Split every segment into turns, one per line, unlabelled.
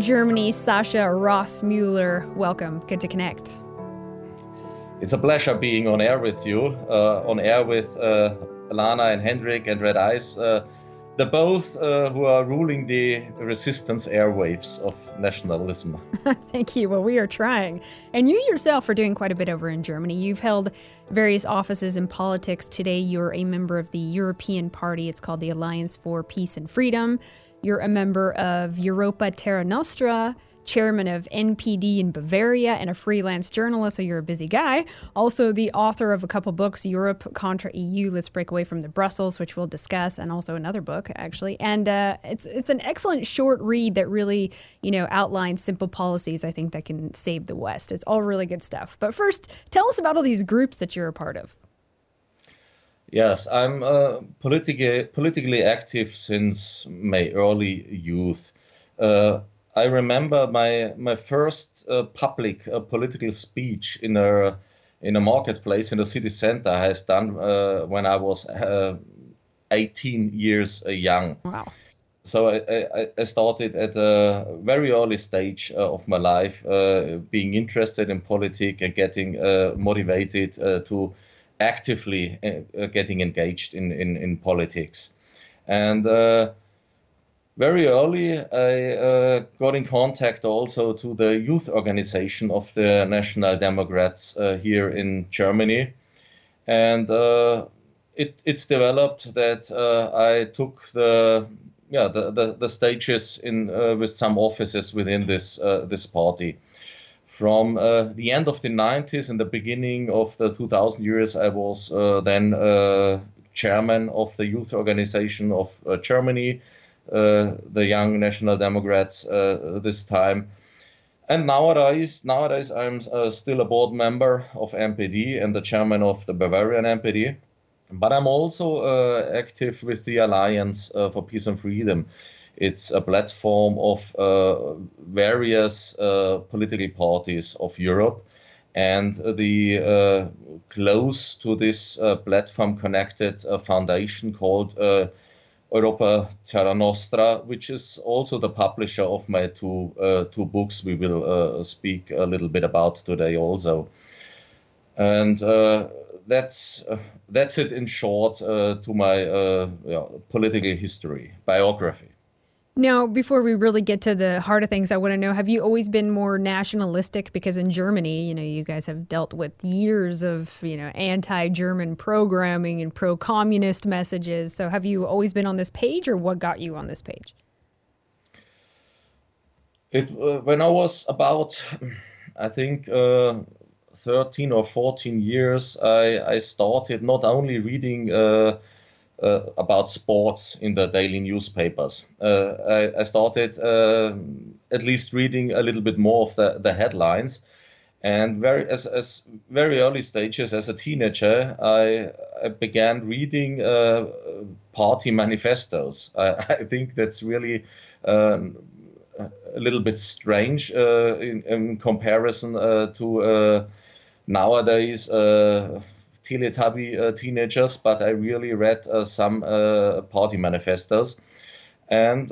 Germany, Sascha Rossmueller. Welcome. Good to connect.
It's a pleasure being on air with you, uh, on air with uh, Alana and Hendrik and Red Ice. Uh, the both uh, who are ruling the resistance airwaves of nationalism.
Thank you. Well, we are trying. And you yourself are doing quite a bit over in Germany. You've held various offices in politics. Today, you're a member of the European Party. It's called the Alliance for Peace and Freedom. You're a member of Europa Terra Nostra chairman of NPD in Bavaria, and a freelance journalist, so you're a busy guy. Also, the author of a couple books, Europe Contra EU, Let's Break Away from the Brussels, which we'll discuss, and also another book, actually. And uh, it's, it's an excellent short read that really, you know, outlines simple policies, I think, that can save the West. It's all really good stuff. But first, tell us about all these groups that you're a part of.
Yes, I'm uh, politically politically active since my early youth. Uh, I remember my my first uh, public uh, political speech in a in a marketplace in the city center I had done uh, when I was uh, 18 years young.
Wow.
So I, I, I, started at a very early stage uh, of my life, being interested in politics and getting motivated to actively getting engaged in, in, in politics. And very early, I uh, got in contact also to the youth organization of the National Democrats uh, here in Germany, and uh, it, it's developed that uh, I took the yeah the, the, the stages in uh, with some offices within this uh, this party. From the end of the 90s and the beginning of the 2000 years, I was then chairman of the youth organization of Germany uh, the young National Democrats uh, this time. And nowadays, nowadays I'm uh, still a board member of NPD and the chairman of the Bavarian NPD. But I'm also uh, active with the Alliance uh, for Peace and Freedom. It's a platform of uh, various political parties of Europe. And the close to this platform connected foundation called Europa Terra Nostra, which is also the publisher of my two uh, two books. We will uh, speak a little bit about today also, and uh, that's uh, that's it in short uh, to my uh, yeah, political history biography.
Now, before we really get to the heart of things, I want to know have you always been more nationalistic? Because in Germany, you know, you guys have dealt with years of, you know, anti German programming and pro communist messages. So have you always been on this page or what got you on this page?
It, uh, when I was about, I think, uh, 13 or 14 years, I, I started not only reading. Uh, uh, about sports in the daily newspapers. Uh, I, I, started uh, at least reading a little bit more of the, the headlines. And very as, as very early stages as a teenager, I, I began reading uh, party manifestos. I, I, think that's really um, a little bit strange uh, in, in, comparison uh, to nowadays Teletubby uh, teenagers, but I really read uh, some uh, party manifestos, and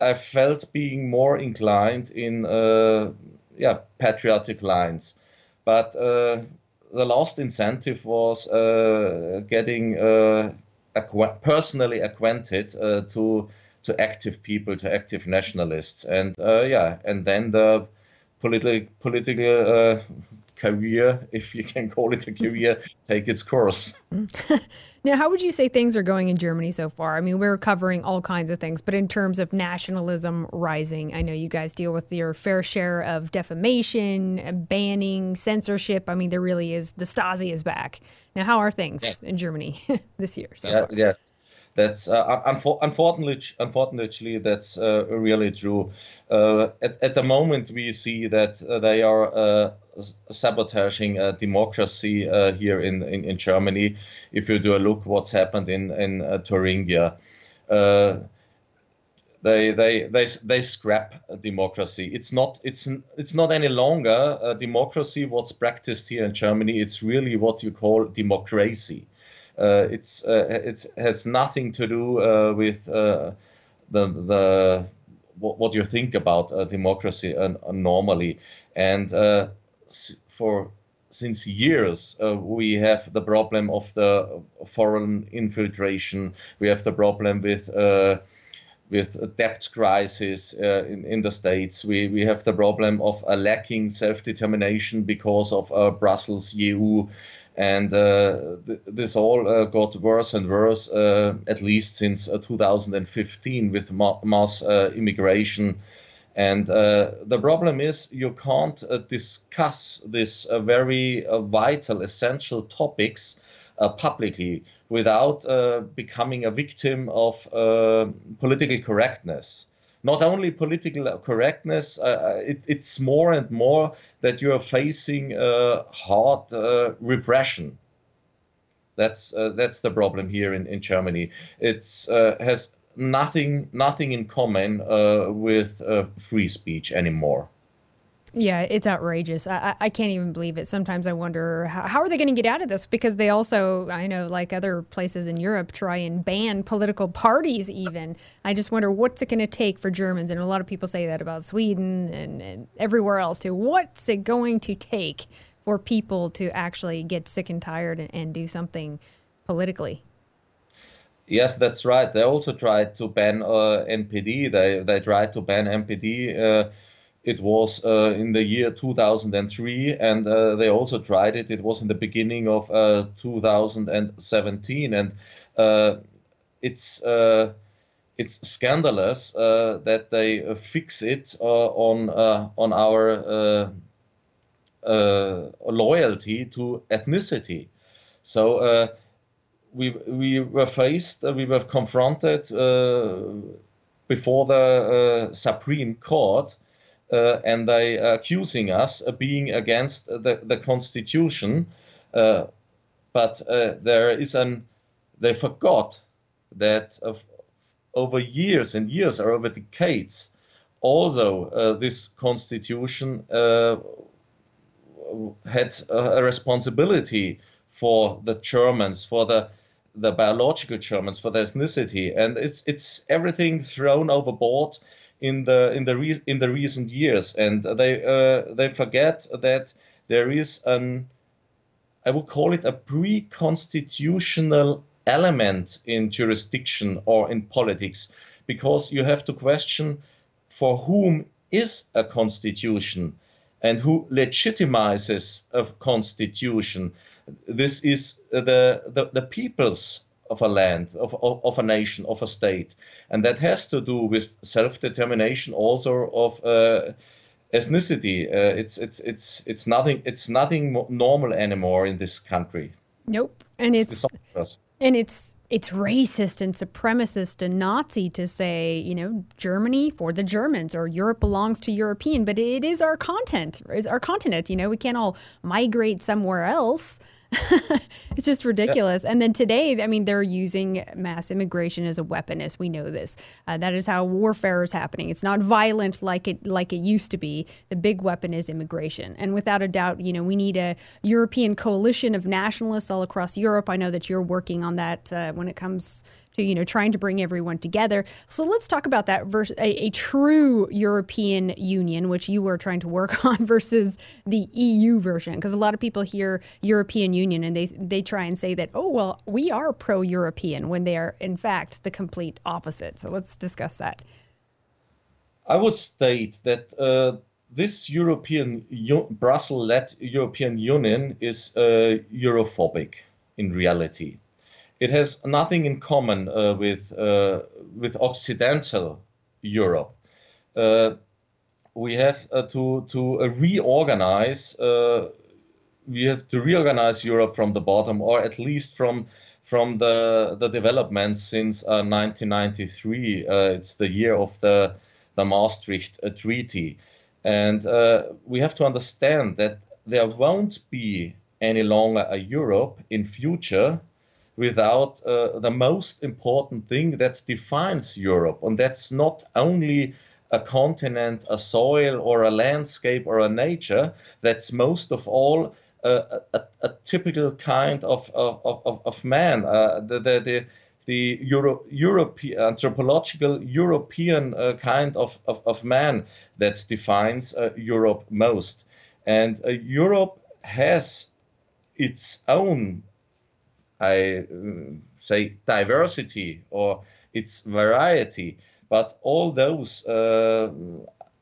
I felt being more inclined in yeah patriotic lines, but the last incentive was getting acqu- personally acquainted to to active people, to active nationalists, and uh, yeah, and then the political political uh, career, if you can call it a career, take its course.
now, how would you say things are going in Germany so far? I mean, we're covering all kinds of things, but in terms of nationalism rising, I know you guys deal with your fair share of defamation, banning, censorship. I mean, there really is the Stasi is back. Now, how are things yes. in Germany this year so
yeah, Yes. That's uh, unfortunately, unfortunately, that's uh, really true. Uh, at, at, the moment, we see that uh, they are uh, sabotaging democracy uh, here in, in, in, Germany. If you do a look, what's happened in in Thuringia they they they they scrap democracy. It's not it's it's not any longer a democracy. What's practiced here in Germany? It's really what you call democracy. Uh, it's uh, it has nothing to do uh, with the the what, what you think about democracy normally. And for since years uh, we have the problem of the foreign infiltration. We have the problem with uh, with a debt crisis uh, in, in the states. We, we have the problem of a lacking self-determination because of uh, Brussels EU. And uh, th- this all uh, got worse and worse, at least since 2015 with ma- mass immigration and uh, the problem is you can't uh, discuss these uh, very uh, vital, essential topics uh, publicly without uh, becoming a victim of political correctness. Not only political correctness, it, it's more and more that you are facing hard repression. That's that's the problem here in, in Germany. It's has nothing nothing in common uh, with uh, free speech anymore.
Yeah, it's outrageous. I, I can't even believe it. Sometimes I wonder how, how are they going to get out of this? Because they also, I know, like other places in Europe, try and ban political parties. Even I just wonder what's it going to take for Germans, and a lot of people say that about Sweden and, and everywhere else too. What's it going to take for people to actually get sick and tired and, and do something politically?
Yes, that's right. They also tried to ban uh, NPD. They they tried to ban NPD. Uh, it was uh, in the year 2003, and uh, they also tried it. It was in the beginning of uh, 2017, and uh, it's it's scandalous that they fix it on on our loyalty to ethnicity. So we we were faced, uh, we were confronted uh, before the uh, Supreme Court, and they accusing us of being against the, the Constitution. but there is an they forgot that over years and years or over decades, although uh, this constitution uh, had a responsibility for the Germans, for the the biological Germans for their ethnicity, and it's it's everything thrown overboard in the in the re- in the recent years, and they uh, they forget that there is an I would call it a pre-constitutional element in jurisdiction or in politics, because you have to question for whom is a constitution and who legitimizes a constitution this is the, the, the peoples of a land, of, of, of, a nation, of a state. And that has to do with self determination, also of uh, ethnicity. Uh, it's, it's, it's, it's, nothing, it's nothing normal anymore in this country.
Nope. And it's, it's and it's it's racist and supremacist and Nazi to say, you know, Germany for the Germans or Europe belongs to European, but it is our content, it's our continent. You know, we can't all migrate somewhere else. it's just ridiculous. Yeah. And then today, I mean, they're using mass immigration as a weapon, as we know this. Uh, that is how warfare is happening. It's not violent like it like it used to be. The big weapon is immigration, and without a doubt, you know, we need a European coalition of nationalists all across Europe. I know that you're working on that uh, when it comes to you know trying to bring everyone together. So let's talk about that versus a, a, true European Union, which you were trying to work on, versus the EU version. Because a lot of people hear European Union and they they try and say that oh well we are pro-European when they are in fact the complete opposite. So let's discuss that.
I would state that. Uh, this European Brussels-led European Union is uh, Europhobic in reality it has nothing in common uh, with uh, with Occidental Europe. Uh, we have uh, to to uh, reorganize. Uh, we have to reorganize Europe from the bottom, or at least from from the the developments since 1993. it's the year of the the Maastricht Treaty, and we have to understand that there won't be any longer a Europe in future without uh, the most important thing that defines Europe. And that's not only a continent, a soil, or a landscape, or a nature. That's most of all uh, a, a, typical kind of, of, of, of man. Uh, the, the, the, the Euro, European anthropological European uh, kind of, of, of, man that defines uh, Europe most. And uh, Europe has its own, I uh, say, diversity or its variety. But all those uh,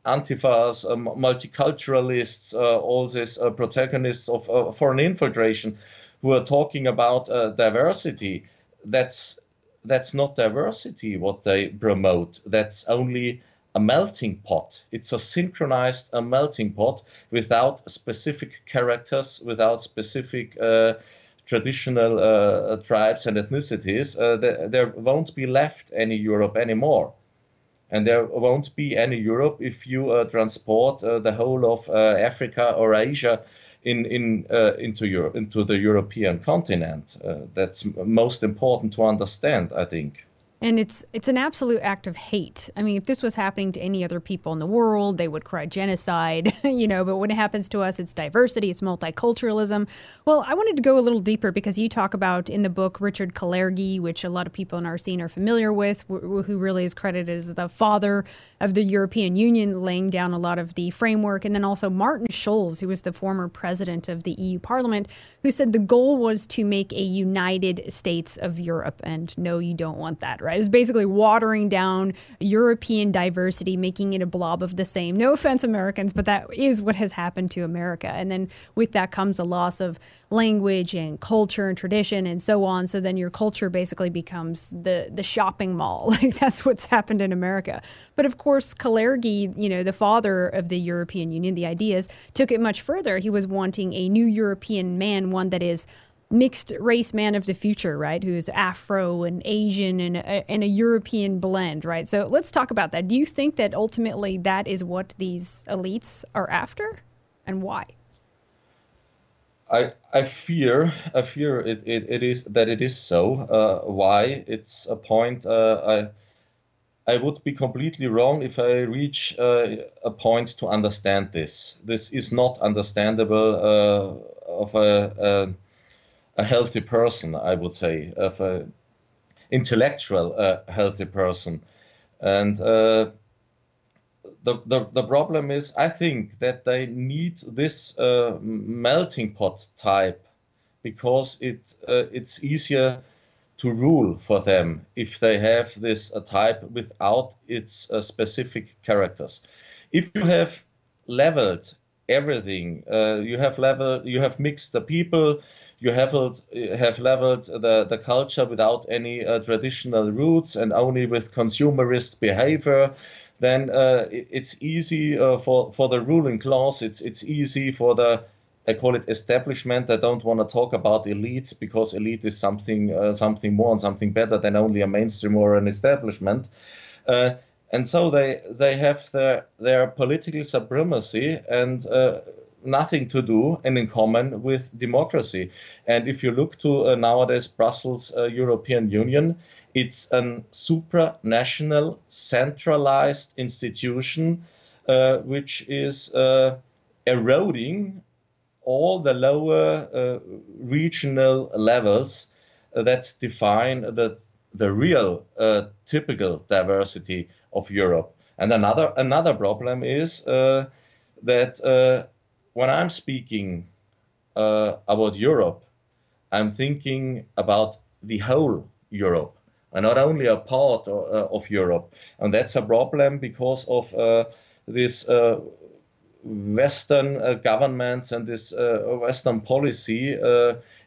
antifas, uh, multiculturalists, all these protagonists of foreign infiltration who are talking about diversity, that's that's not diversity what they promote. That's only a melting pot. It's a synchronized a melting pot without specific characters, without specific uh, traditional uh, tribes and ethnicities. Uh, there, there, won't be left any Europe anymore. And there won't be any Europe if you uh, transport uh, the whole of uh, Africa or Asia in, in, into, Europe, into the European continent. that's most important to understand, I think.
And it's it's an absolute act of hate. I mean, if this was happening to any other people in the world, they would cry genocide, you know, but when it happens to us, it's diversity, it's multiculturalism. Well, I wanted to go a little deeper because you talk about in the book Richard Kalergi, which a lot of people in our scene are familiar with, who really is credited as the father of the European Union, laying down a lot of the framework, and then also Martin Schulz, who was the former president of the EU Parliament, who said the goal was to make a United States of Europe. And no, you don't want that, right? Right? It's basically watering down European diversity, making it a blob of the same. No offense, Americans, but that is what has happened to America. And then with that comes a loss of language and culture and tradition and so on. So then your culture basically becomes the the shopping mall. Like that's what's happened in America. But of course, Kalergi, you know, the father of the European Union, the ideas took it much further. He was wanting a new European man, one that is mixed race man of the future, right? Who's Afro and Asian and a, and a European blend, right? So let's talk about that. Do you think that ultimately that is what these elites are after, and why?
I, I fear I fear it, it, it is that it is so. Uh, why? It's a point uh, I I would be completely wrong if I reach uh, a point to understand this. This is not understandable uh, of a, a healthy person, I would say, of a intellectual uh, healthy person. And uh, the, the, the problem is, I think that they need this uh, melting pot type because it uh, it's easier to rule for them if they have this uh, type without its uh, specific characters. If you have leveled everything, you have leveled, you have mixed the people, you have have leveled the, the culture without any uh, traditional roots and only with consumerist behavior, then uh, it's easy uh, for, for the ruling class. It's it's easy for the I call it establishment. I don't want to talk about elites because elite is something uh, something more and something better than only a mainstream or an establishment. Uh, and so they they have their their political supremacy and uh, nothing to do and in common with democracy. And if you look to uh, nowadays Brussels uh, European Union, it's a supranational, centralized institution uh, which is uh, eroding all the lower uh, regional levels that define the the real uh, typical diversity of Europe. And another another problem is that when I'm speaking uh, about Europe, I'm thinking about the whole Europe and not only a part of, uh, of Europe. And that's a problem because of uh, this uh, Western uh, governments and this uh, Western policy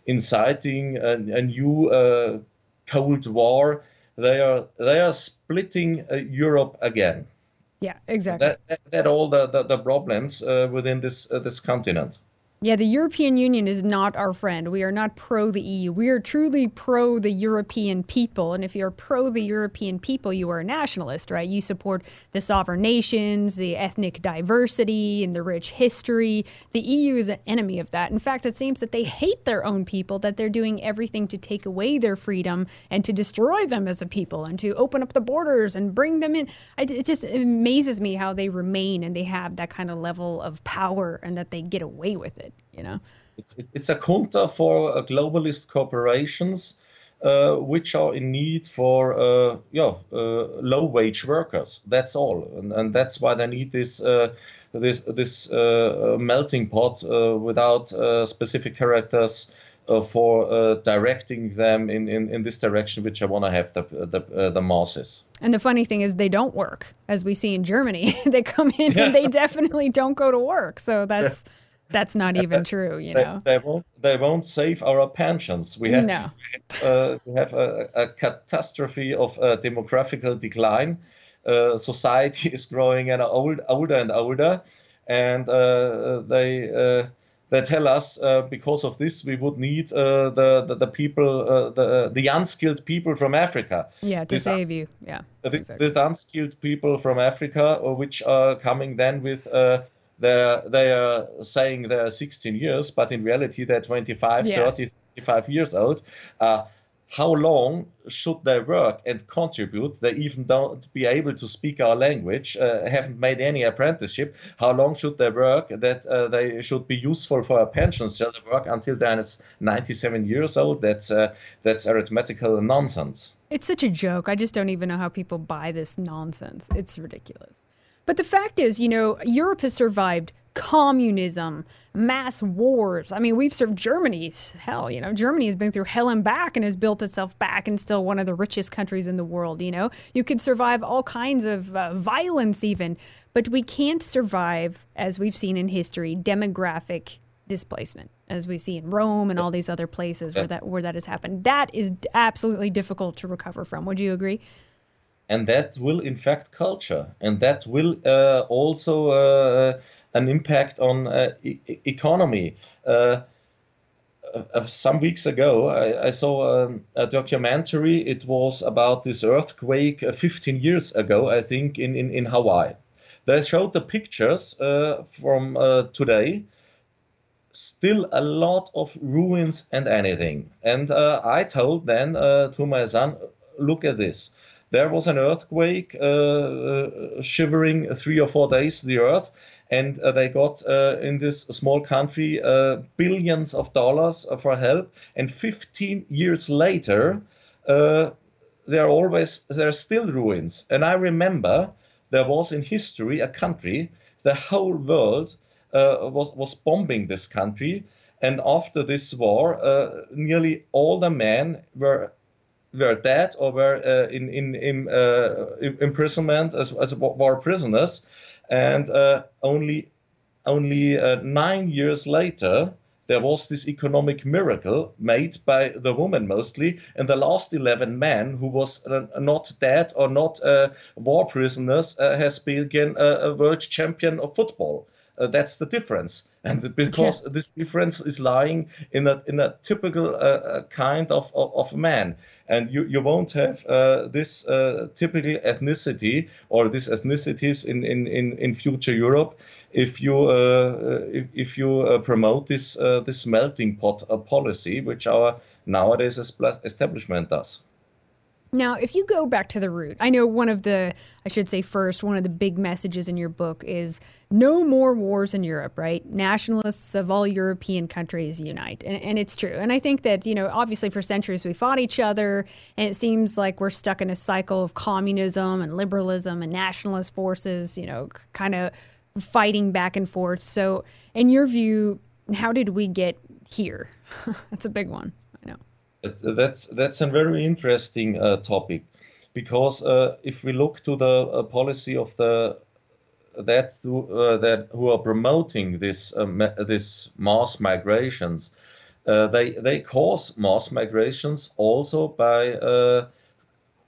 inciting a, a new Cold War. They are they are splitting Europe again.
Yeah, exactly.
That, that, that all the, the, the problems uh, within this uh, this continent.
Yeah, the European Union is not our friend. We are not pro the EU. We are truly pro the European people. And if you're pro the European people, you are a nationalist, right? You support the sovereign nations, the ethnic diversity, and the rich history. The EU is an enemy of that. In fact, it seems that they hate their own people, that they're doing everything to take away their freedom and to destroy them as a people and to open up the borders and bring them in. It just amazes me how they remain and they have that kind of level of power and that they get away with it it, you know?
It's, it's a counter for uh, globalist corporations uh, which are in need for uh, yeah, uh, low wage workers. That's all, and, and that's why they need this this this melting pot without specific characters. Uh, for uh, directing them in, in, in this direction, which I want to have the the, uh, the masses.
And the funny thing is, they don't work, as we see in Germany. they come in yeah. and they definitely don't go to work. So that's that's not even true, you know.
They, they, won't. They won't save our pensions. We have.
No.
Uh, we have a, a catastrophe of uh, demographical decline. Uh, society is growing and old, older and older, and uh, they uh, they tell us uh, because of this we would need the, the, the people the the unskilled people from Africa.
Yeah, to this save you. Yeah.
The, exactly. the unskilled people from Africa, which are coming then with they're, they are saying they're 16 years, but in reality they're 25, yeah. 30, 35 years old. Uh, how long should they work and contribute? They even don't be able to speak our language, uh, haven't made any apprenticeship. How long should they work that uh, they should be useful for a pension? Shall they work until they're 97 years old? That's uh, that's arithmetical nonsense.
It's such a joke. I just don't even know how people buy this nonsense. It's ridiculous. But the fact is, you know, Europe has survived communism, mass wars. I mean, we've served Germany. Hell, you know, Germany has been through hell and back and has built itself back and still one of the richest countries in the world. You know, you could survive all kinds of uh, violence, even, but we can't survive, as we've seen in history, demographic displacement as we see in Rome and all these other places where that where that has happened. That is absolutely difficult to recover from. Would you agree?
And that will infect culture, and that will uh, also uh, an impact on uh, e- economy. Uh, uh, some weeks ago, I, I saw um, a documentary. It was about this earthquake 15 years ago, I think, in, in, in Haiti. They showed the pictures from today, still a lot of ruins and anything. And uh, I told then uh, to my son, look at this there was an earthquake uh, uh, shivering three or four days the earth and uh, they got uh, in this small country uh, billions of dollars for help. And 15 years later uh, there are always there are still ruins. And i remember there was in history a country the whole world was was bombing this country. And after this war nearly all the men were were dead or were uh, in in, in uh, imprisonment as, as war prisoners, and uh, only only uh, nine years later there was this economic miracle made by the woman mostly, and the last 11 men who was uh, not dead or not uh, war prisoners has been a world champion of football. Uh, that's the difference, and because yeah. this difference is lying in a in a typical uh, uh, kind of, of, of man, and you you won't have uh, this uh, typical ethnicity or these ethnicities in in in, in future Europe if you uh, if, if you promote this this melting pot policy, which our nowadays establishment does.
Now, if you go back to the root, I know one of the, I should say first, one of the big messages in your book is no more wars in Europe, right? Nationalists of all European countries unite. And, and, it's true. And I think that, you know, obviously for centuries we fought each other, and it seems like we're stuck in a cycle of communism and liberalism and nationalist forces, you know, kind of fighting back and forth. So, in your view, how did we get here? That's a big one
that's that's a very interesting uh, topic because uh, if we look to the uh, policy of the that uh, that who are promoting this um, this mass migrations, uh, they they cause mass migrations also by uh,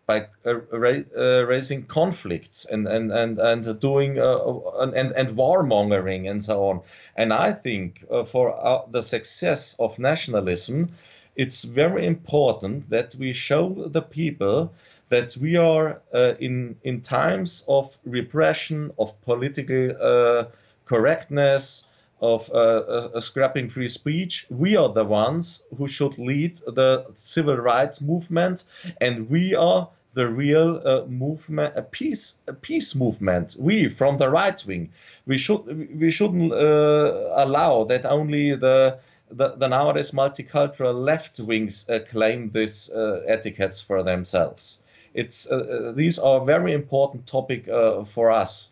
by ra- raising conflicts and and and and doing and and warmongering and so on. And I think for the success of nationalism it's very important that we show the people that we are uh, in in times of repression, of political uh, correctness, of uh, scrapping free speech. We are the ones who should lead the civil rights movement, and we are the real uh, movement, a peace, a peace movement. We from the right wing, we should we shouldn't uh, allow that only the the, the nowadays multicultural left wings uh, claim these uh, etiquettes for themselves. It's uh, these are very important topic for us.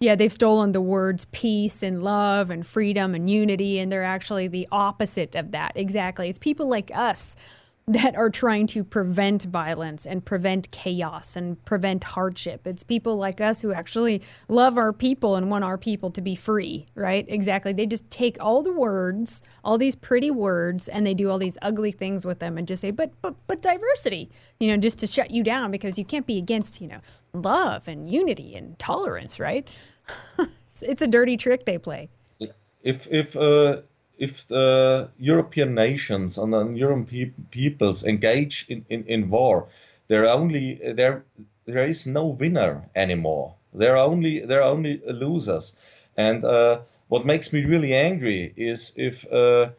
Yeah, they've stolen the words peace and love and freedom and unity, and they're actually the opposite of that. Exactly. It's people like us that are trying to prevent violence and prevent chaos and prevent hardship. It's people like us who actually love our people and want our people to be free, right? Exactly. They just take all the words, all these pretty words, and they do all these ugly things with them and just say, but but but diversity, you know, just to shut you down because you can't be against, you know, love and unity and tolerance, right? it's a dirty trick they play.
If if uh if the European nations and the European peoples engage in, in, in war, there only there there is no winner anymore. There are only there are only losers. And uh, what makes me really angry is if uh,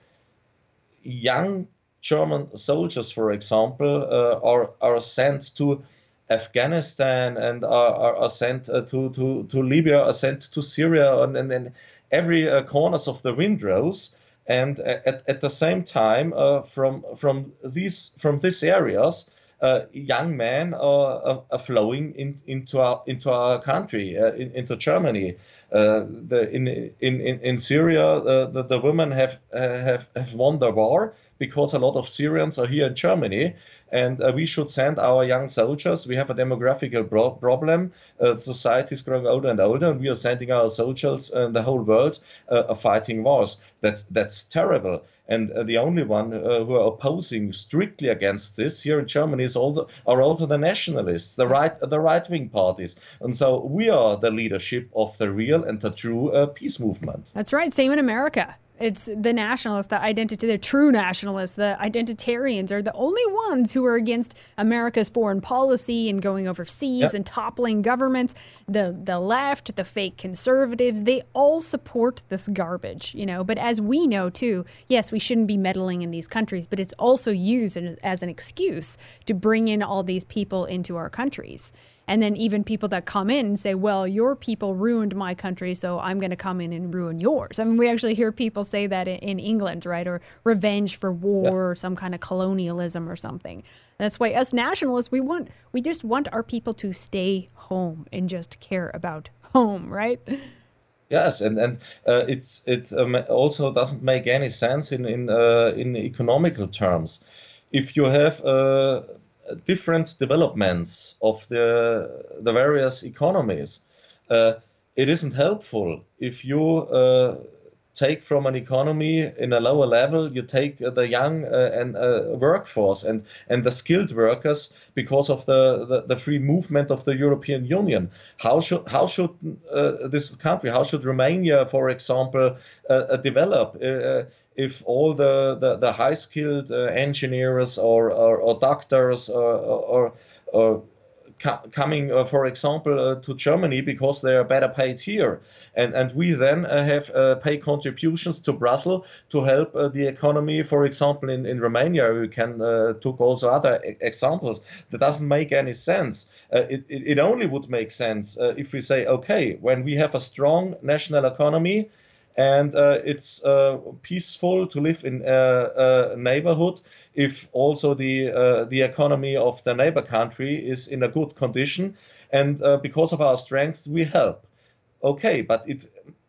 young German soldiers, for example, uh, are are sent to Afghanistan and are, are, are sent uh, to, to, to Libya, are sent to Syria, and, and, every uh, corners of the windrows and at, at the same time uh, from from these from these areas uh, young men are, are, flowing in, into our into our country uh, in, into Germany. The, in, in in Syria uh, the, the women have have have won the war because a lot of Syrians are here in Germany and uh, we should send our young soldiers. We have a demographical pro- problem. Uh, society is growing older and older, and we are sending our soldiers and the whole world uh, fighting wars. That's that's terrible. And the only one who are opposing strictly against this here in Germany is all the, are also the nationalists, the right the right wing parties. And so we are the leadership of the real and the true peace movement.
That's right. Same in America. It's the nationalists, the identity, the true nationalists, the identitarians are the only ones who are against America's foreign policy and going overseas yep. and toppling governments. The the left, the fake conservatives, they all support this garbage, you know. But as we know too, yes, we shouldn't be meddling in these countries, but it's also used as an excuse to bring in all these people into our countries. And then even people that come in and say, well, your people ruined my country, so I'm going to come in and ruin yours. I mean, we actually hear people say that in, England, right? Or revenge for war yeah. or some kind of colonialism or something. That's why us nationalists, we want, we just want our people to stay home and just care about home, right?
Yes, and and uh, it's it um, also doesn't make any sense in in uh, in economical terms. If you have uh, different developments of the the various economies. Uh, it isn't helpful if you uh, take from an economy in a lower level, you take the young uh, and uh, workforce and, and the skilled workers because of the, the, the, free movement of the European Union. How should how should uh, this country, how should Romania, for example, uh, develop? If all the, the, the high skilled uh, engineers or, or, or doctors or, or, or coming, uh, for example, uh, to Germany because they are better paid here. And, and we then uh, have uh, pay contributions to Brussels to help uh, the economy. For example, in, in Romania, we can took also other e- examples. That doesn't make any sense. It, it, only would make sense if we say, okay, when we have a strong national economy, and uh, it's uh, peaceful to live in a, a, neighborhood if also the uh, the economy of the neighbor country is in a good condition and uh, because of our strength we help. Okay but it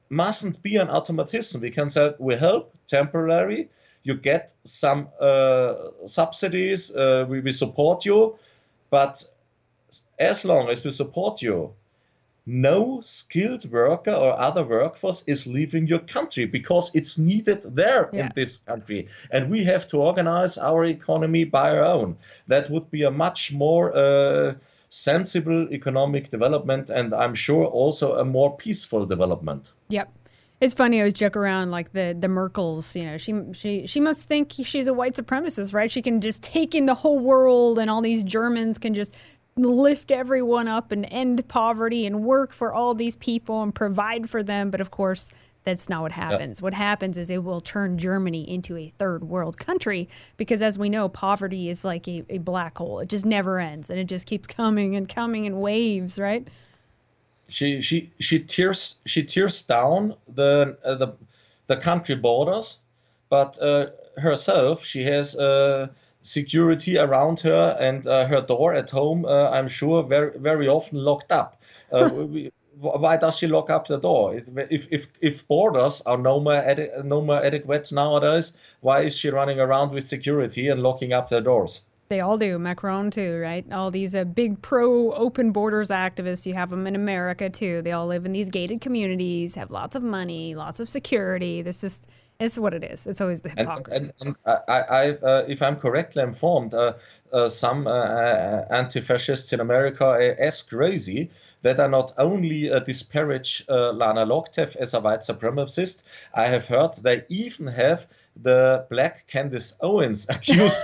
mustn't be an automatism. We can say we help temporary. You get some uh, subsidies uh, we, we support you but as long as we support you no skilled worker or other workforce is leaving your country because it's needed there yeah. in this country. And we have to organize our economy by our own. That would be a much more uh, sensible economic development and I'm sure also a more peaceful development.
Yep. It's funny. I always joke around like the the Merkels. You know, she she she must think she's a white supremacist, right? She can just take in the whole world, and all these Germans can just lift everyone up and end poverty and work for all these people and provide for them. But of course, that's not what happens. Yep. What happens is it will turn Germany into a third world country because, as we know, poverty is like a, a black hole. It just never ends and it just keeps coming and coming in waves, right?
She she she tears she tears down the uh, the the country borders but uh, herself, she has security around her and uh, her door at home, uh, I'm sure, very very often locked up. Uh, we, why does she lock up the door? If if if borders are no more no more adequate nowadays, why is she running around with security and locking up the doors?
They all do. Macron too, right? All these uh, big pro open borders activists. You have them in America too. They all live in these gated communities, have lots of money, lots of security. This is it's what it is. It's always the hypocrisy.
And, and, and I, I uh, if I'm correctly informed, uh, uh, some uh, uh, anti-fascists in America are as crazy that are not only uh, disparage Lana Lokteff as a white supremacist. I have heard they even have the black Candace Owens accused.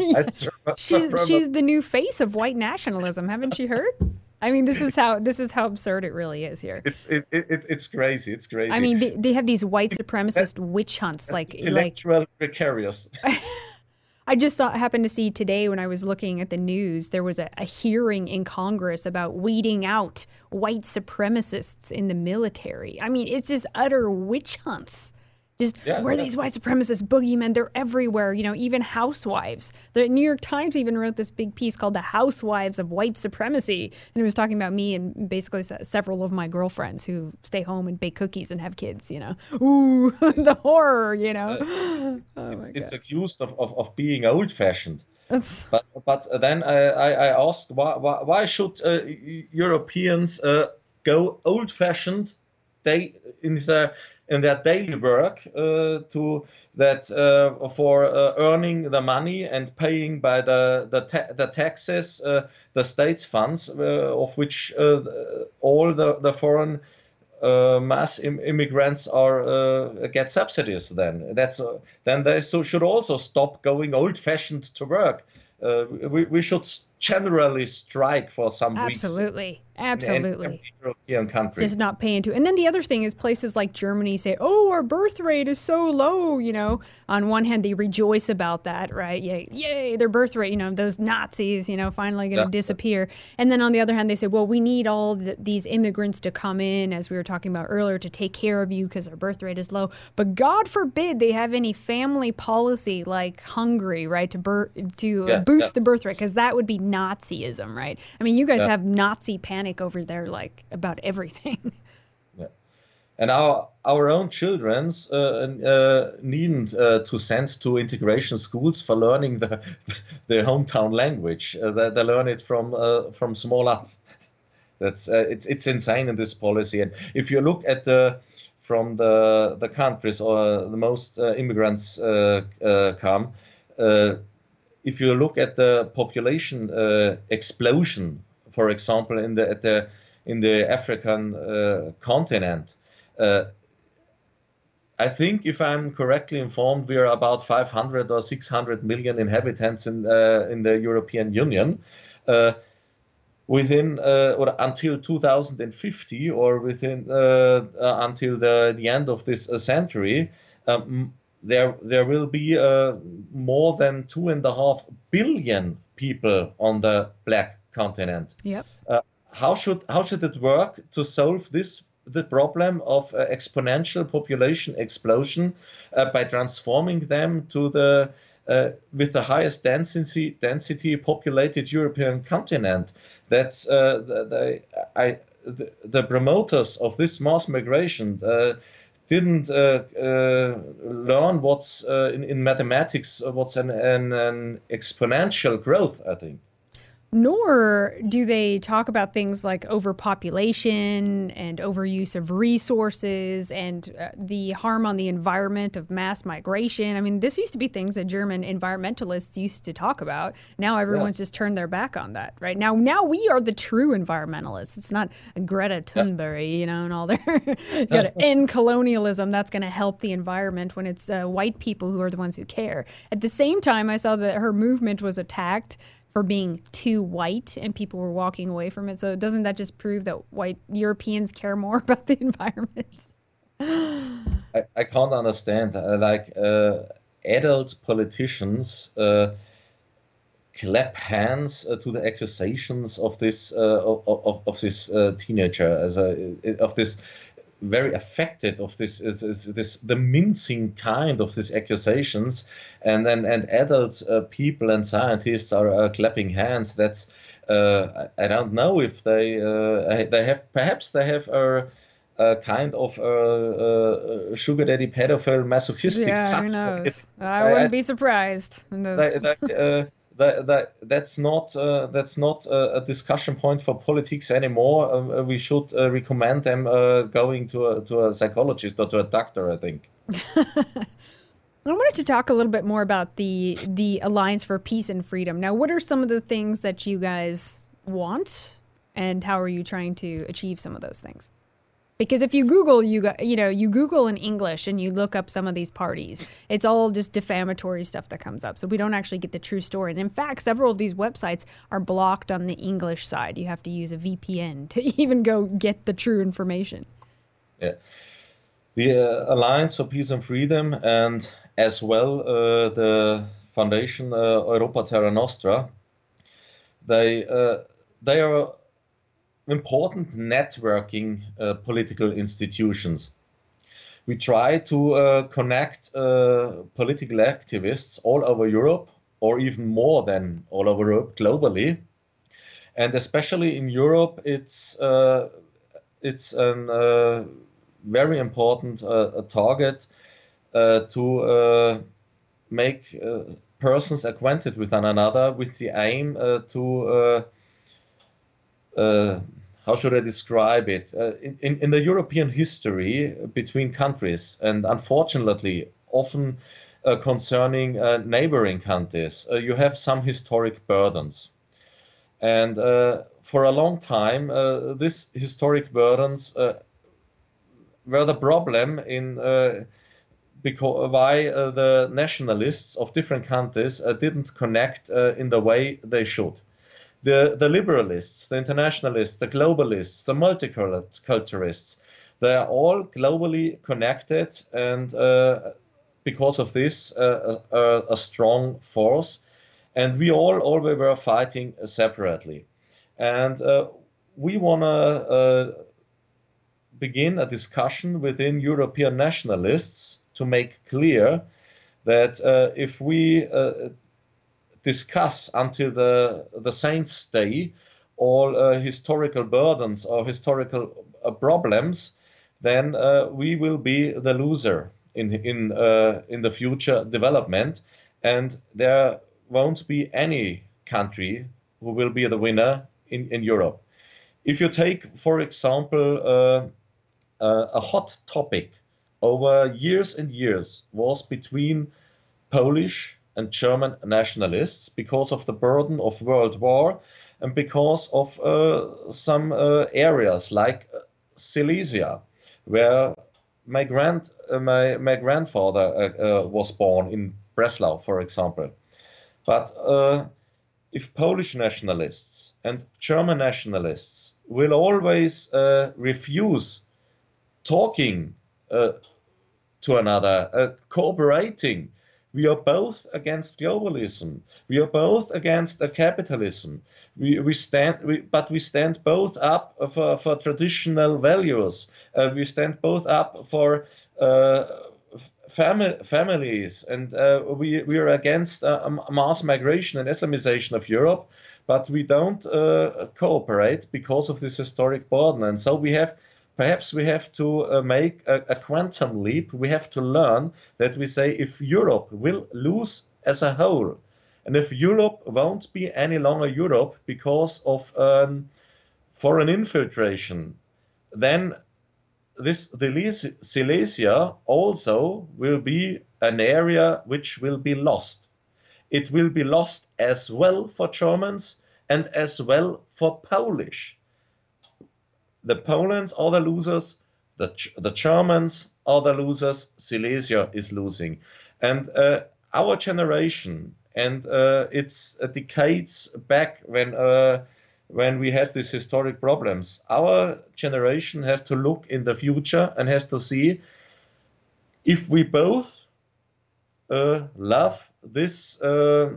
yeah. she's, she's the new face of white nationalism. Haven't you heard? I mean, this is how this is how absurd it really is here.
It's it, it it's crazy. It's crazy.
I mean, they, they have these white supremacist witch hunts, like
intellectual like, precarious.
I just saw, happened to see today when I was looking at the news, there was a, a hearing in Congress about weeding out white supremacists in the military. I mean, it's just utter witch hunts. Just yeah, where yeah. these white supremacist boogeymen, they're everywhere, you know, even housewives. The New York Times even wrote this big piece called The Housewives of White Supremacy. And it was talking about me and basically several of my girlfriends who stay home and bake cookies and have kids, you know. Ooh, the horror, you know. Uh,
oh it's, it's accused of, of, of being old fashioned. but but then I, I, I asked why, why, why should uh, Europeans uh, go old fashioned they in their in their daily work uh, to that uh, for uh, earning the money and paying by the the, ta- the taxes the state's funds of which all the, the foreign uh, mass Im- immigrants are uh, get subsidies then. That's uh, then they so should also stop going old fashioned to work. We, we should generally strike for some
absolutely
weeks
absolutely absolutely.
European country.
Just not paying to. And then the other thing is places like Germany say, "Oh, our birth rate is so low." You know, on one hand they rejoice about that, right? Yay, yay, their birth rate. You know, those Nazis, you know, finally going to yeah. disappear. And then on the other hand, they say, "Well, we need all the, these immigrants to come in, as we were talking about earlier, to take care of you because our birth rate is low." But God forbid they have any family policy like Hungary, right, to bur- to yeah, boost yeah. the birth rate because that would be Nazism, right? I mean, you guys have Nazi panic over there, like about everything.
Yeah. And our our own childrens uh, uh, needn't uh, to send to integration schools for learning the their hometown language. Uh, they, they, learn it from uh, from small up. That's uh, it's it's insane in this policy. And if you look at the from the the countries or the most immigrants come, if you look at the population explosion, for example, in the the in the African uh, continent. Uh, I think, if I'm correctly informed, we are about 500 or 600 million inhabitants in uh, in the European Union. Uh, within uh, or until 2050, or within uh, until the, the end of this century, um, there there will be more than two and a half billion people on the black continent.
Yep
how should how should it work to solve this the problem of uh, exponential population explosion uh, by transforming them to the uh, with the highest density density populated European continent. That's uh, the, the, I, the, the, promoters of this mass migration uh, didn't uh, uh, learn what's uh, in, in mathematics uh, what's an, an, an exponential growth. I think
nor do they talk about things like overpopulation and overuse of resources and uh, the harm on the environment of mass migration. I mean, this used to be things that German environmentalists used to talk about. Now everyone's yes. just turned their back on that, right? Now, now we are the true environmentalists. It's not Greta Thunberg, yeah. you know, and all their you got to end colonialism. That's going to help the environment when it's uh, white people who are the ones who care. At the same time, I saw that her movement was attacked for being too white and people were walking away from it. So doesn't that just prove that white Europeans care more about the environment?
I, I can't understand. Uh, like uh, adult politicians uh, clap hands uh, to the accusations of this uh, of, of, of, this uh, teenager as a of this very affected of this is, is, this the mincing kind of these accusations. And then and adult uh, people and scientists are uh, clapping hands. That's uh, I, I, don't know if they uh, they have perhaps they have a, a kind of a, a sugar daddy pedophile masochistic
yeah
touch.
who knows? I wouldn't be surprised
they, they, uh, that, that that's not uh, that's not a, a, discussion point for politics anymore. Uh, we should uh, recommend them uh, going to a, to a psychologist or to a doctor. I think.
I wanted to talk a little bit more about the the Alliance for Peace and Freedom. Now, what are some of the things that you guys want, and how are you trying to achieve some of those things? Because if you Google, you you know, you Google in English and you look up some of these parties, it's all just defamatory stuff that comes up. So we don't actually get the true story. And in fact, several of these websites are blocked on the English side. You have to use a VPN to even go get the true information.
Yeah. The uh, Alliance for Peace and Freedom and as well uh, the Foundation uh, Europa Terra Nostra, they, uh, they are important networking uh, political institutions. We try to uh, connect uh, political activists all over Europe, or even more than all over Europe globally. And especially in Europe, it's uh, it's a uh, very important uh, target to make persons acquainted with one another with the aim to uh, how should I describe it? Uh, in, in the European history between countries, and unfortunately, often uh, concerning uh, neighboring countries, uh, you have some historic burdens. And uh, for a long time, these historic burdens were the problem in because why the nationalists of different countries didn't connect in the way they should the, the liberalists, the internationalists, the globalists, the multiculturalists, they are all globally connected and uh, because of this, uh, a, a, strong force. And we all always were fighting separately. And uh, we want to uh, begin a discussion within European nationalists to make clear that uh, if we uh, discuss until the, the saints' day all uh, historical burdens or historical uh, problems, then uh, we will be the loser in in uh, in the future development, and there won't be any country who will be the winner in, in Europe. If you take, for example, uh, uh, a hot topic over years and years was between Polish and German nationalists because of the burden of world war and because of uh, some uh, areas like uh, Silesia, where my grand uh, my my grandfather uh, uh, was born in Breslau, for example. But if Polish nationalists and German nationalists will always refuse talking to another, cooperating we are both against globalism. We are both against capitalism. We, we stand, we, but we stand both up for, for traditional values. Uh, we stand both up for uh, fami- families, and uh, we, we are against uh, mass migration and Islamization of Europe. But we don't uh, cooperate because of this historic burden, and so we have perhaps we have to uh, make a, a, quantum leap. We have to learn that we say if Europe will lose as a whole, and if Europe won't be any longer Europe because of um, foreign infiltration, then this the Silesia also will be an area which will be lost. It will be lost as well for Germans and as well for Polish the Polands are the losers, the, the Germans are the losers, Silesia is losing. And uh, our generation, and uh, it's uh, decades back when uh, when we had these historic problems, our generation has to look in the future and has to see if we both uh, love this uh,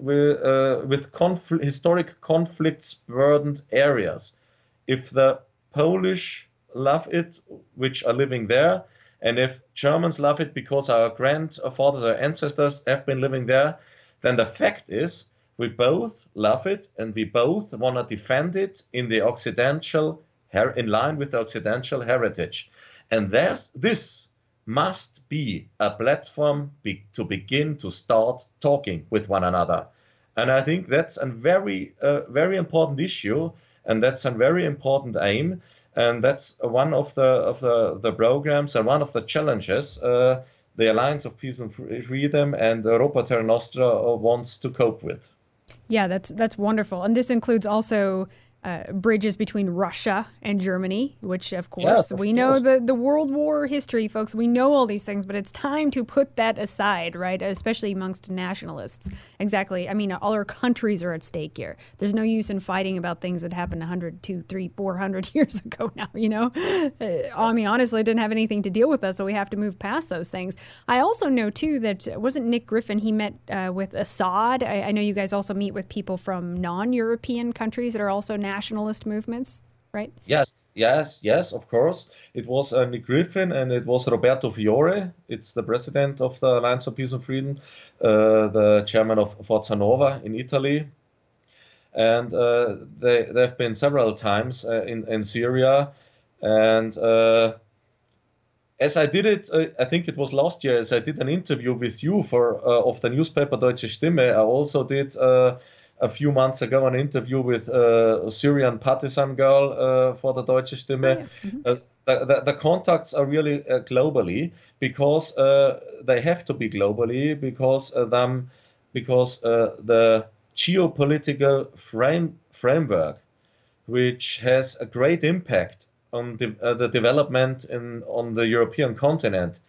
with, with confl historic conflicts burdened areas if the Polish love it, which are living there, and if Germans love it because our grandfathers, our ancestors have been living there, then the fact is we both love it and we both want to defend it in the Occidental, in line with the Occidental heritage. And this must be a platform be, to begin to start talking with one another. And I think that's a very, uh, very important issue, and that's a very important aim, and that's one of the of the, the programs and one of the challenges uh, the Alliance of Peace and Freedom and Europa Terra Nostra uh, wants to cope with.
Yeah, that's that's wonderful, and this includes also uh, bridges between Russia and Germany, which of course
yes, of
we
course.
know the, the World War history, folks. We know all these things, but it's time to put that aside, right? Especially amongst nationalists. Exactly. I mean, all our countries are at stake here. There's no use in fighting about things that happened 100, 2, 3, 400 years ago now, you know? Uh, I mean, honestly, it didn't have anything to deal with us, so we have to move past those things. I also know, too, that wasn't Nick Griffin, he met uh, with Assad. I, I know you guys also meet with people from non European countries that are also nationalist movements, right?
Yes, yes, yes, of course. It was uh, Nick Griffin and it was Roberto Fiore. It's the president of the Alliance for Peace and Freedom, uh, the chairman of Forza Nuova in Italy. And uh, they, they've been several times uh, in, in Syria. And uh, as I did it, uh, I think it was last year, as I did an interview with you for of the newspaper Deutsche Stimme, I also did a few months ago an interview with uh, a Syrian partisan girl uh, for the Deutsche Stimme. Oh, yeah. mm-hmm. uh, the, the, the, contacts are really uh, globally because uh, they have to be globally because uh, them because the geopolitical frame framework, which has a great impact on the, the development in on the European continent,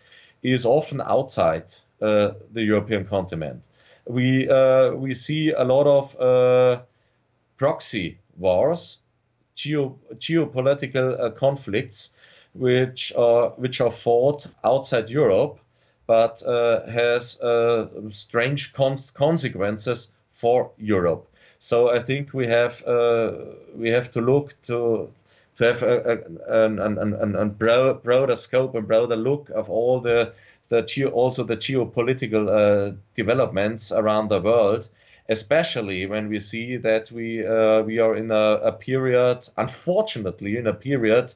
is often outside the European continent we uh, we see a lot of uh, proxy wars, geo geopolitical uh, conflicts, which are which are fought outside Europe, but has strange consequences for Europe. So I think we have we have to look to to have a, a, a, a, broader scope and broader look of all the the geo, also the geopolitical uh, developments around the world, especially when we see that we uh, we are in a, a, period, unfortunately, in a period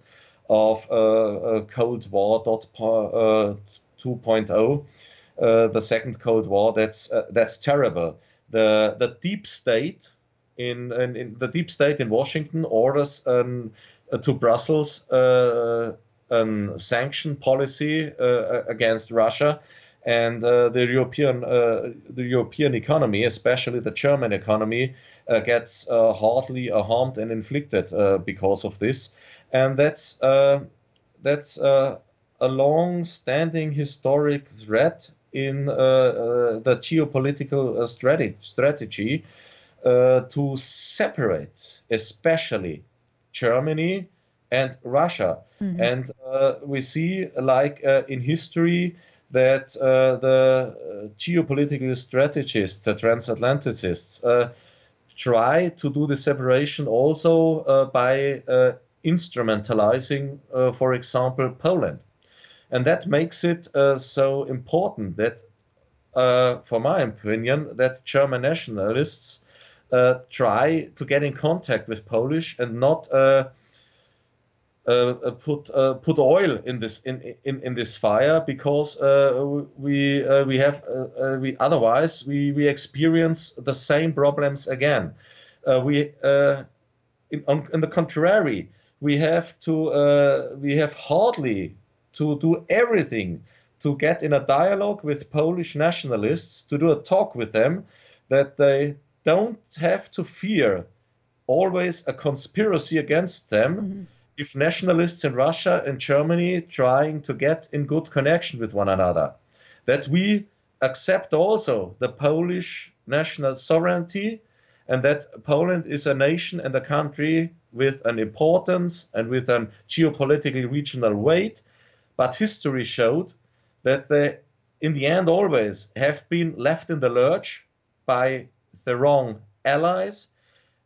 of uh, Cold War dot, uh, 2.0, uh, the second Cold War. That's uh, that's terrible. The the deep state in, in, in, the deep state in Washington orders um, to Brussels um, sanction policy uh, against Russia, and uh, the European uh, the European economy, especially the German economy, gets hardly harmed and inflicted because of this, and that's that's a long-standing historic threat in uh, uh, the geopolitical uh, strategy, strategy to separate, especially Germany and Russia. Mm-hmm. And uh, we see, like uh, in history, that uh, the uh, geopolitical strategists, the transatlanticists, uh, try to do the separation also uh, by instrumentalizing, for example, Poland. And that makes it so important that, for my opinion, that German nationalists try to get in contact with Polish and not uh, uh, put uh, put oil in this in, in, in this fire because we we have we otherwise we, we experience the same problems again. we in, on, the contrary we have to we have hardly to do everything to get in a dialogue with Polish nationalists, to do a talk with them, that they don't have to fear always a conspiracy against them, mm-hmm if nationalists in Russia and Germany trying to get in good connection with one another, that we accept also the Polish national sovereignty and that Poland is a nation and a country with an importance and with a geopolitically regional weight. But history showed that they, in the end, always have been left in the lurch by the wrong allies,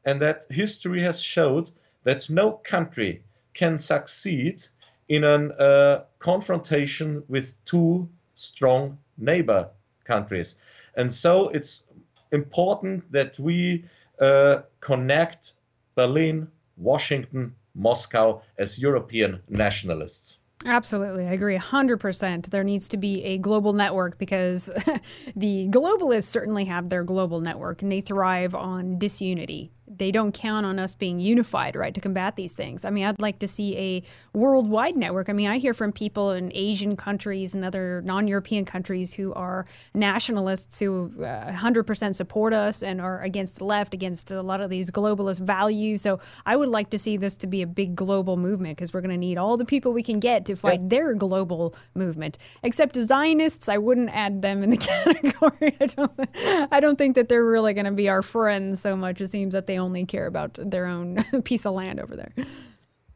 and that history has showed that no country can succeed in a uh, confrontation with two strong neighbor countries. And so it's important that we uh, connect Berlin, Washington, Moscow as European nationalists.
Absolutely. I agree 100%. There needs to be a global network because the globalists certainly have their global network and they thrive on disunity they don't count on us being unified, right, to combat these things. I mean, I'd like to see a worldwide network. I mean, I hear from people in Asian countries and other non European countries who are nationalists who uh, 100% support us and are against the left, against a lot of these globalist values. So I would like to see this to be a big global movement because we're going to need all the people we can get to fight yep. their global movement. Except Zionists, I wouldn't add them in the category. I don't, I don't think that they're really going to be our friends so much. It seems that they only care about their own piece of land over there.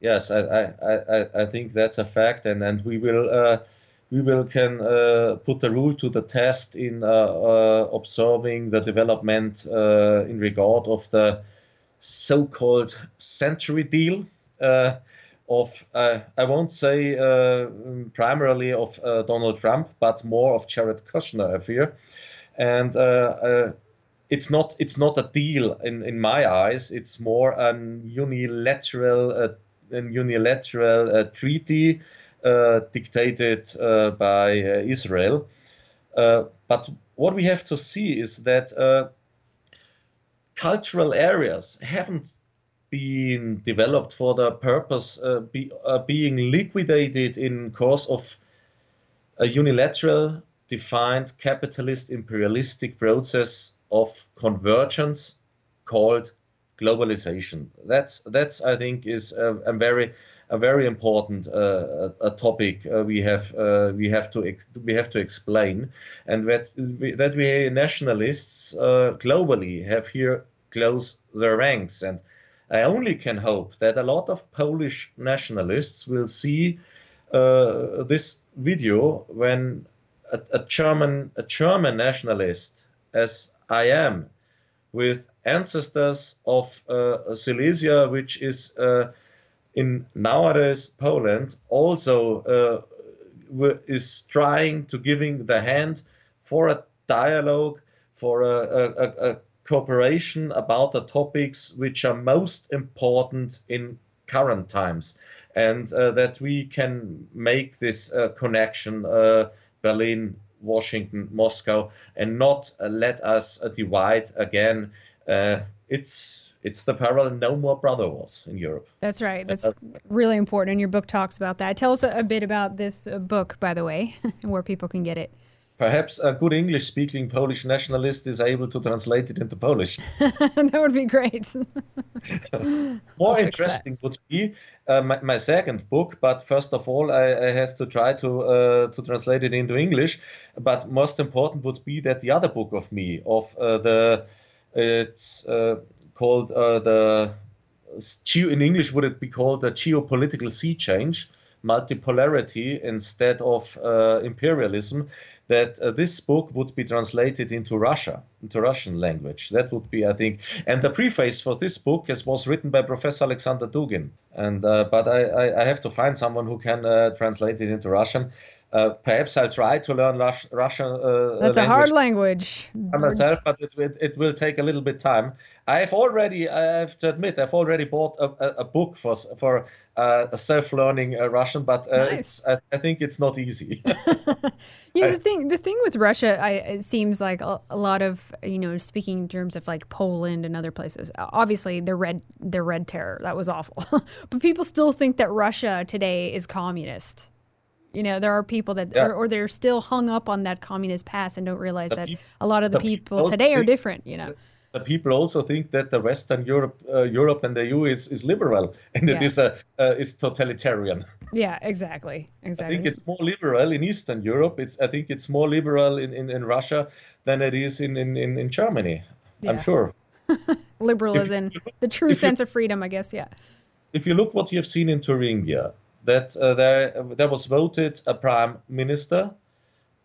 Yes, I, I, I, think that's a fact, and, and we will uh, we will can uh, put the rule to the test in uh, uh observing the development uh, in regard of the so-called century deal uh, of I won't say primarily of Donald Trump, but more of Jared Kushner, I fear, and it's not it's not a deal in, in my eyes. It's more an unilateral uh, an unilateral uh, treaty uh, dictated uh, by uh, Israel. Uh, but what we have to see is that cultural areas haven't been developed for the purpose be, being liquidated in course of a unilateral defined capitalist imperialistic process of convergence called globalization. That's that's I think is a, a very a very important uh, a, topic uh, we have uh, we have to we have to explain, and that we, that we nationalists uh, globally have here close their ranks. And I only can hope that a lot of Polish nationalists will see uh, this video when a, a German a German nationalist as I am, with ancestors of uh, Silesia, which is uh, in nowadays Poland, also uh, is trying to giving the hand for a dialogue, for a, a, a cooperation about the topics which are most important in current times, and uh, that we can make this uh, connection uh, Berlin Washington, Moscow, and not uh, let us uh, divide again. Uh, it's it's the parallel no more brother wars in Europe.
That's right. That's, That's really important. And your book talks about that. Tell us a, bit about this book, by the way, and where people can get it.
Perhaps a good English speaking Polish nationalist is able to translate it into Polish.
that would be great.
More interesting would be uh, my, my, second book, but first of all, I, I have to try to uh, to translate it into English. But most important would be that the other book of me, of uh, the, it's uh, called uh, the, in English would it be called the geopolitical sea change, multipolarity instead of imperialism that uh, this book would be translated into Russia, into Russian language. That would be, I think, and the preface for this book is, was written by Professor Alexander Dugin. And uh, but I, I, I, have to find someone who can uh, translate it into Russian. Uh, perhaps I'll try to learn Rus- Russian. Uh,
That's a hard language.
By myself, but it, it, it, will take a little bit time. I've already, I have to admit, I've already bought a, a, a book for for uh, self-learning uh, Russian, but uh, nice. it's I, I, think it's not easy.
yeah, the thing the thing with Russia, I, it seems like a, a, lot of you know speaking in terms of like Poland and other places. Obviously, the red the red terror that was awful, but people still think that Russia today is communist. You know, there are people that, yeah. or, or, they're still hung up on that communist past and don't realize the that a lot of the, the people, people today are different. You know,
the people also think that the Western Europe, uh, Europe and the EU is, is liberal and yeah. it is a uh, is totalitarian.
Yeah, exactly, exactly.
I think it's more liberal in Eastern Europe. It's I think it's more liberal in, in, in Russia than it is in in, in, Germany. Yeah. I'm sure.
Liberalism, the true sense you, of freedom, I guess. Yeah.
If you look what you have seen in Thuringia, that uh, there there was voted a prime minister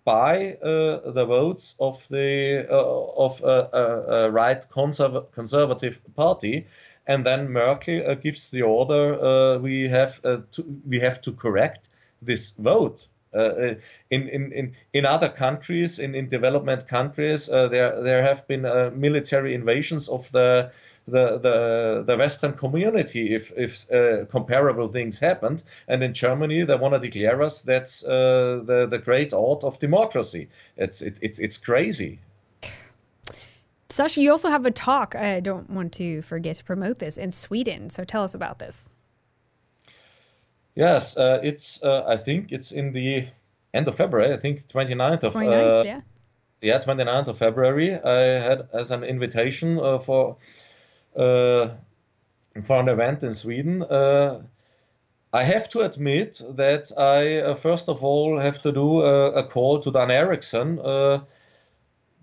by uh, the votes of the uh, of a, right conserv- conservative party, and then Merkel uh, gives the order uh, we have uh, to, we have to correct this vote. Uh, in, in, in, in other countries, in, in development countries, there there have been military invasions of the the the, the Western community if if uh, comparable things happened. And in Germany, they want to declare us that's uh, the the great art of democracy. It's it, it, it's crazy.
Sascha, you also have a talk. I don't want to forget to promote this in Sweden. So tell us about this.
Yes, uh, it's. Uh, I think it's in the end of February. I think 29th of.
29th, uh, yeah.
Yeah, 29th of February. I had as an invitation uh, for for an event in Sweden. Uh, I have to admit that I first of all have to do a, a call to Dan Eriksson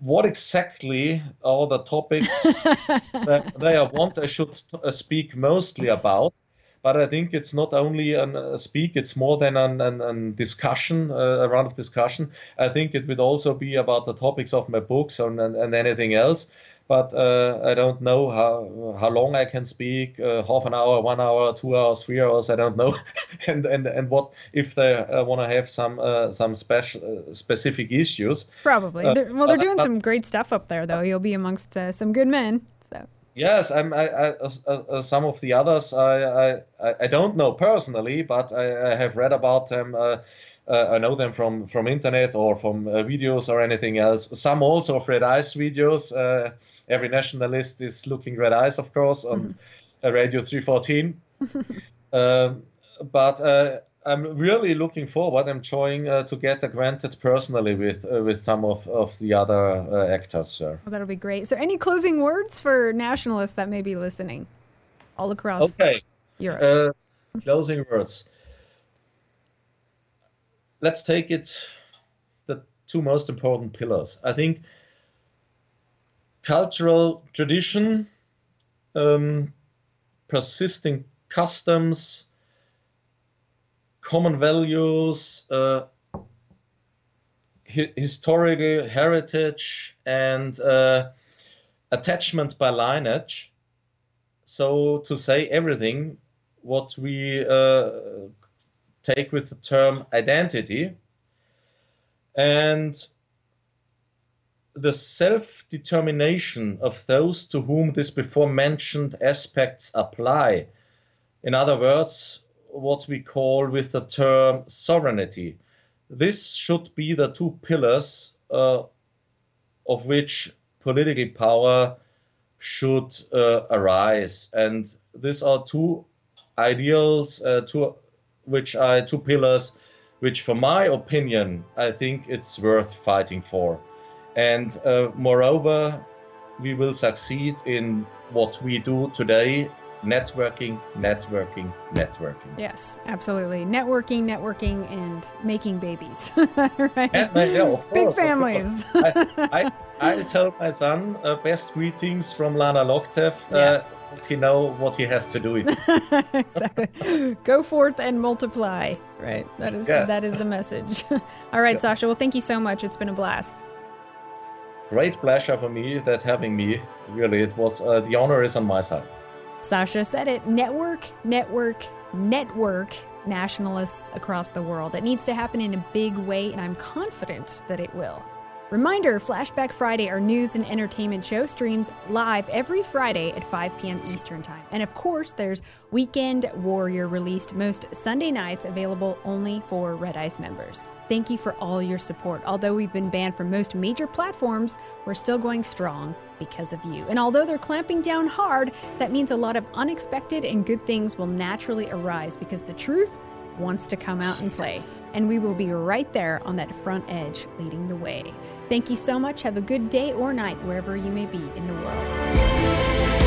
what exactly are the topics that they want I should uh, speak mostly about. But I think it's not only a speak; it's more than a discussion, uh, a round of discussion. I think it would also be about the topics of my books and, and, and anything else but uh, I don't know how how long I can speak. Uh, half an hour, one hour, two hours, three hours. I don't know, and and and what if they uh, want to have some uh, some special uh, specific issues?
Probably. Uh, they're, well, they're doing some great stuff up there, though. You'll be amongst some good men. So.
Yes, I'm. I, I some of the others I, I I don't know personally, but I, I have read about them uh, I know them from from internet or from uh, videos or anything else. Some also of Red Ice videos. Uh, every nationalist is looking Red Ice, of course, on mm-hmm. Radio 314. um, but uh, I'm really looking forward. I'm trying uh, to get acquainted personally with uh, with some of, of the other actors. Sir.
Well, that'll be great. So, any closing words for nationalists that may be listening all across
okay.
Europe?
closing words let's take it the two most important pillars. I think cultural tradition, um, persisting customs, common values, uh, hi- historical heritage, and uh, attachment by lineage. So to say everything what we uh, take with the term identity. And the self determination of those to whom this before mentioned aspects apply. In other words, what we call with the term sovereignty. This should be the two pillars uh, of which political power should uh, arise. And these are two ideals, uh, two which are two pillars which for my opinion i think it's worth fighting for. And uh, moreover we will succeed in what we do today networking networking networking.
Yes absolutely. Networking networking and making babies. Right.
And, uh, yeah, of course,
big families.
I, I, I, tell my son uh, best greetings from Lana Lokteff uh, let he know what he has to do.
exactly. Go forth and multiply. Right. That is yeah. that is the message. All right, yeah. Sascha. Well, thank you so much. It's been a blast.
Great pleasure for me that having me. Really, it was uh, the honor is on my side.
Sascha said it. Network, network, network. Nationalists across the world. It needs to happen in a big way, and I'm confident that it will. Reminder Flashback Friday, our news and entertainment show, streams live every Friday at 5 p.m. Eastern Time. And of course, there's Weekend Warrior released most Sunday nights, available only for Red Ice members. Thank you for all your support. Although we've been banned from most major platforms, we're still going strong because of you. And although they're clamping down hard, that means a lot of unexpected and good things will naturally arise because the truth wants to come out and play. And we will be right there on that front edge leading the way. Thank you so much. Have a good day or night wherever you may be in the world.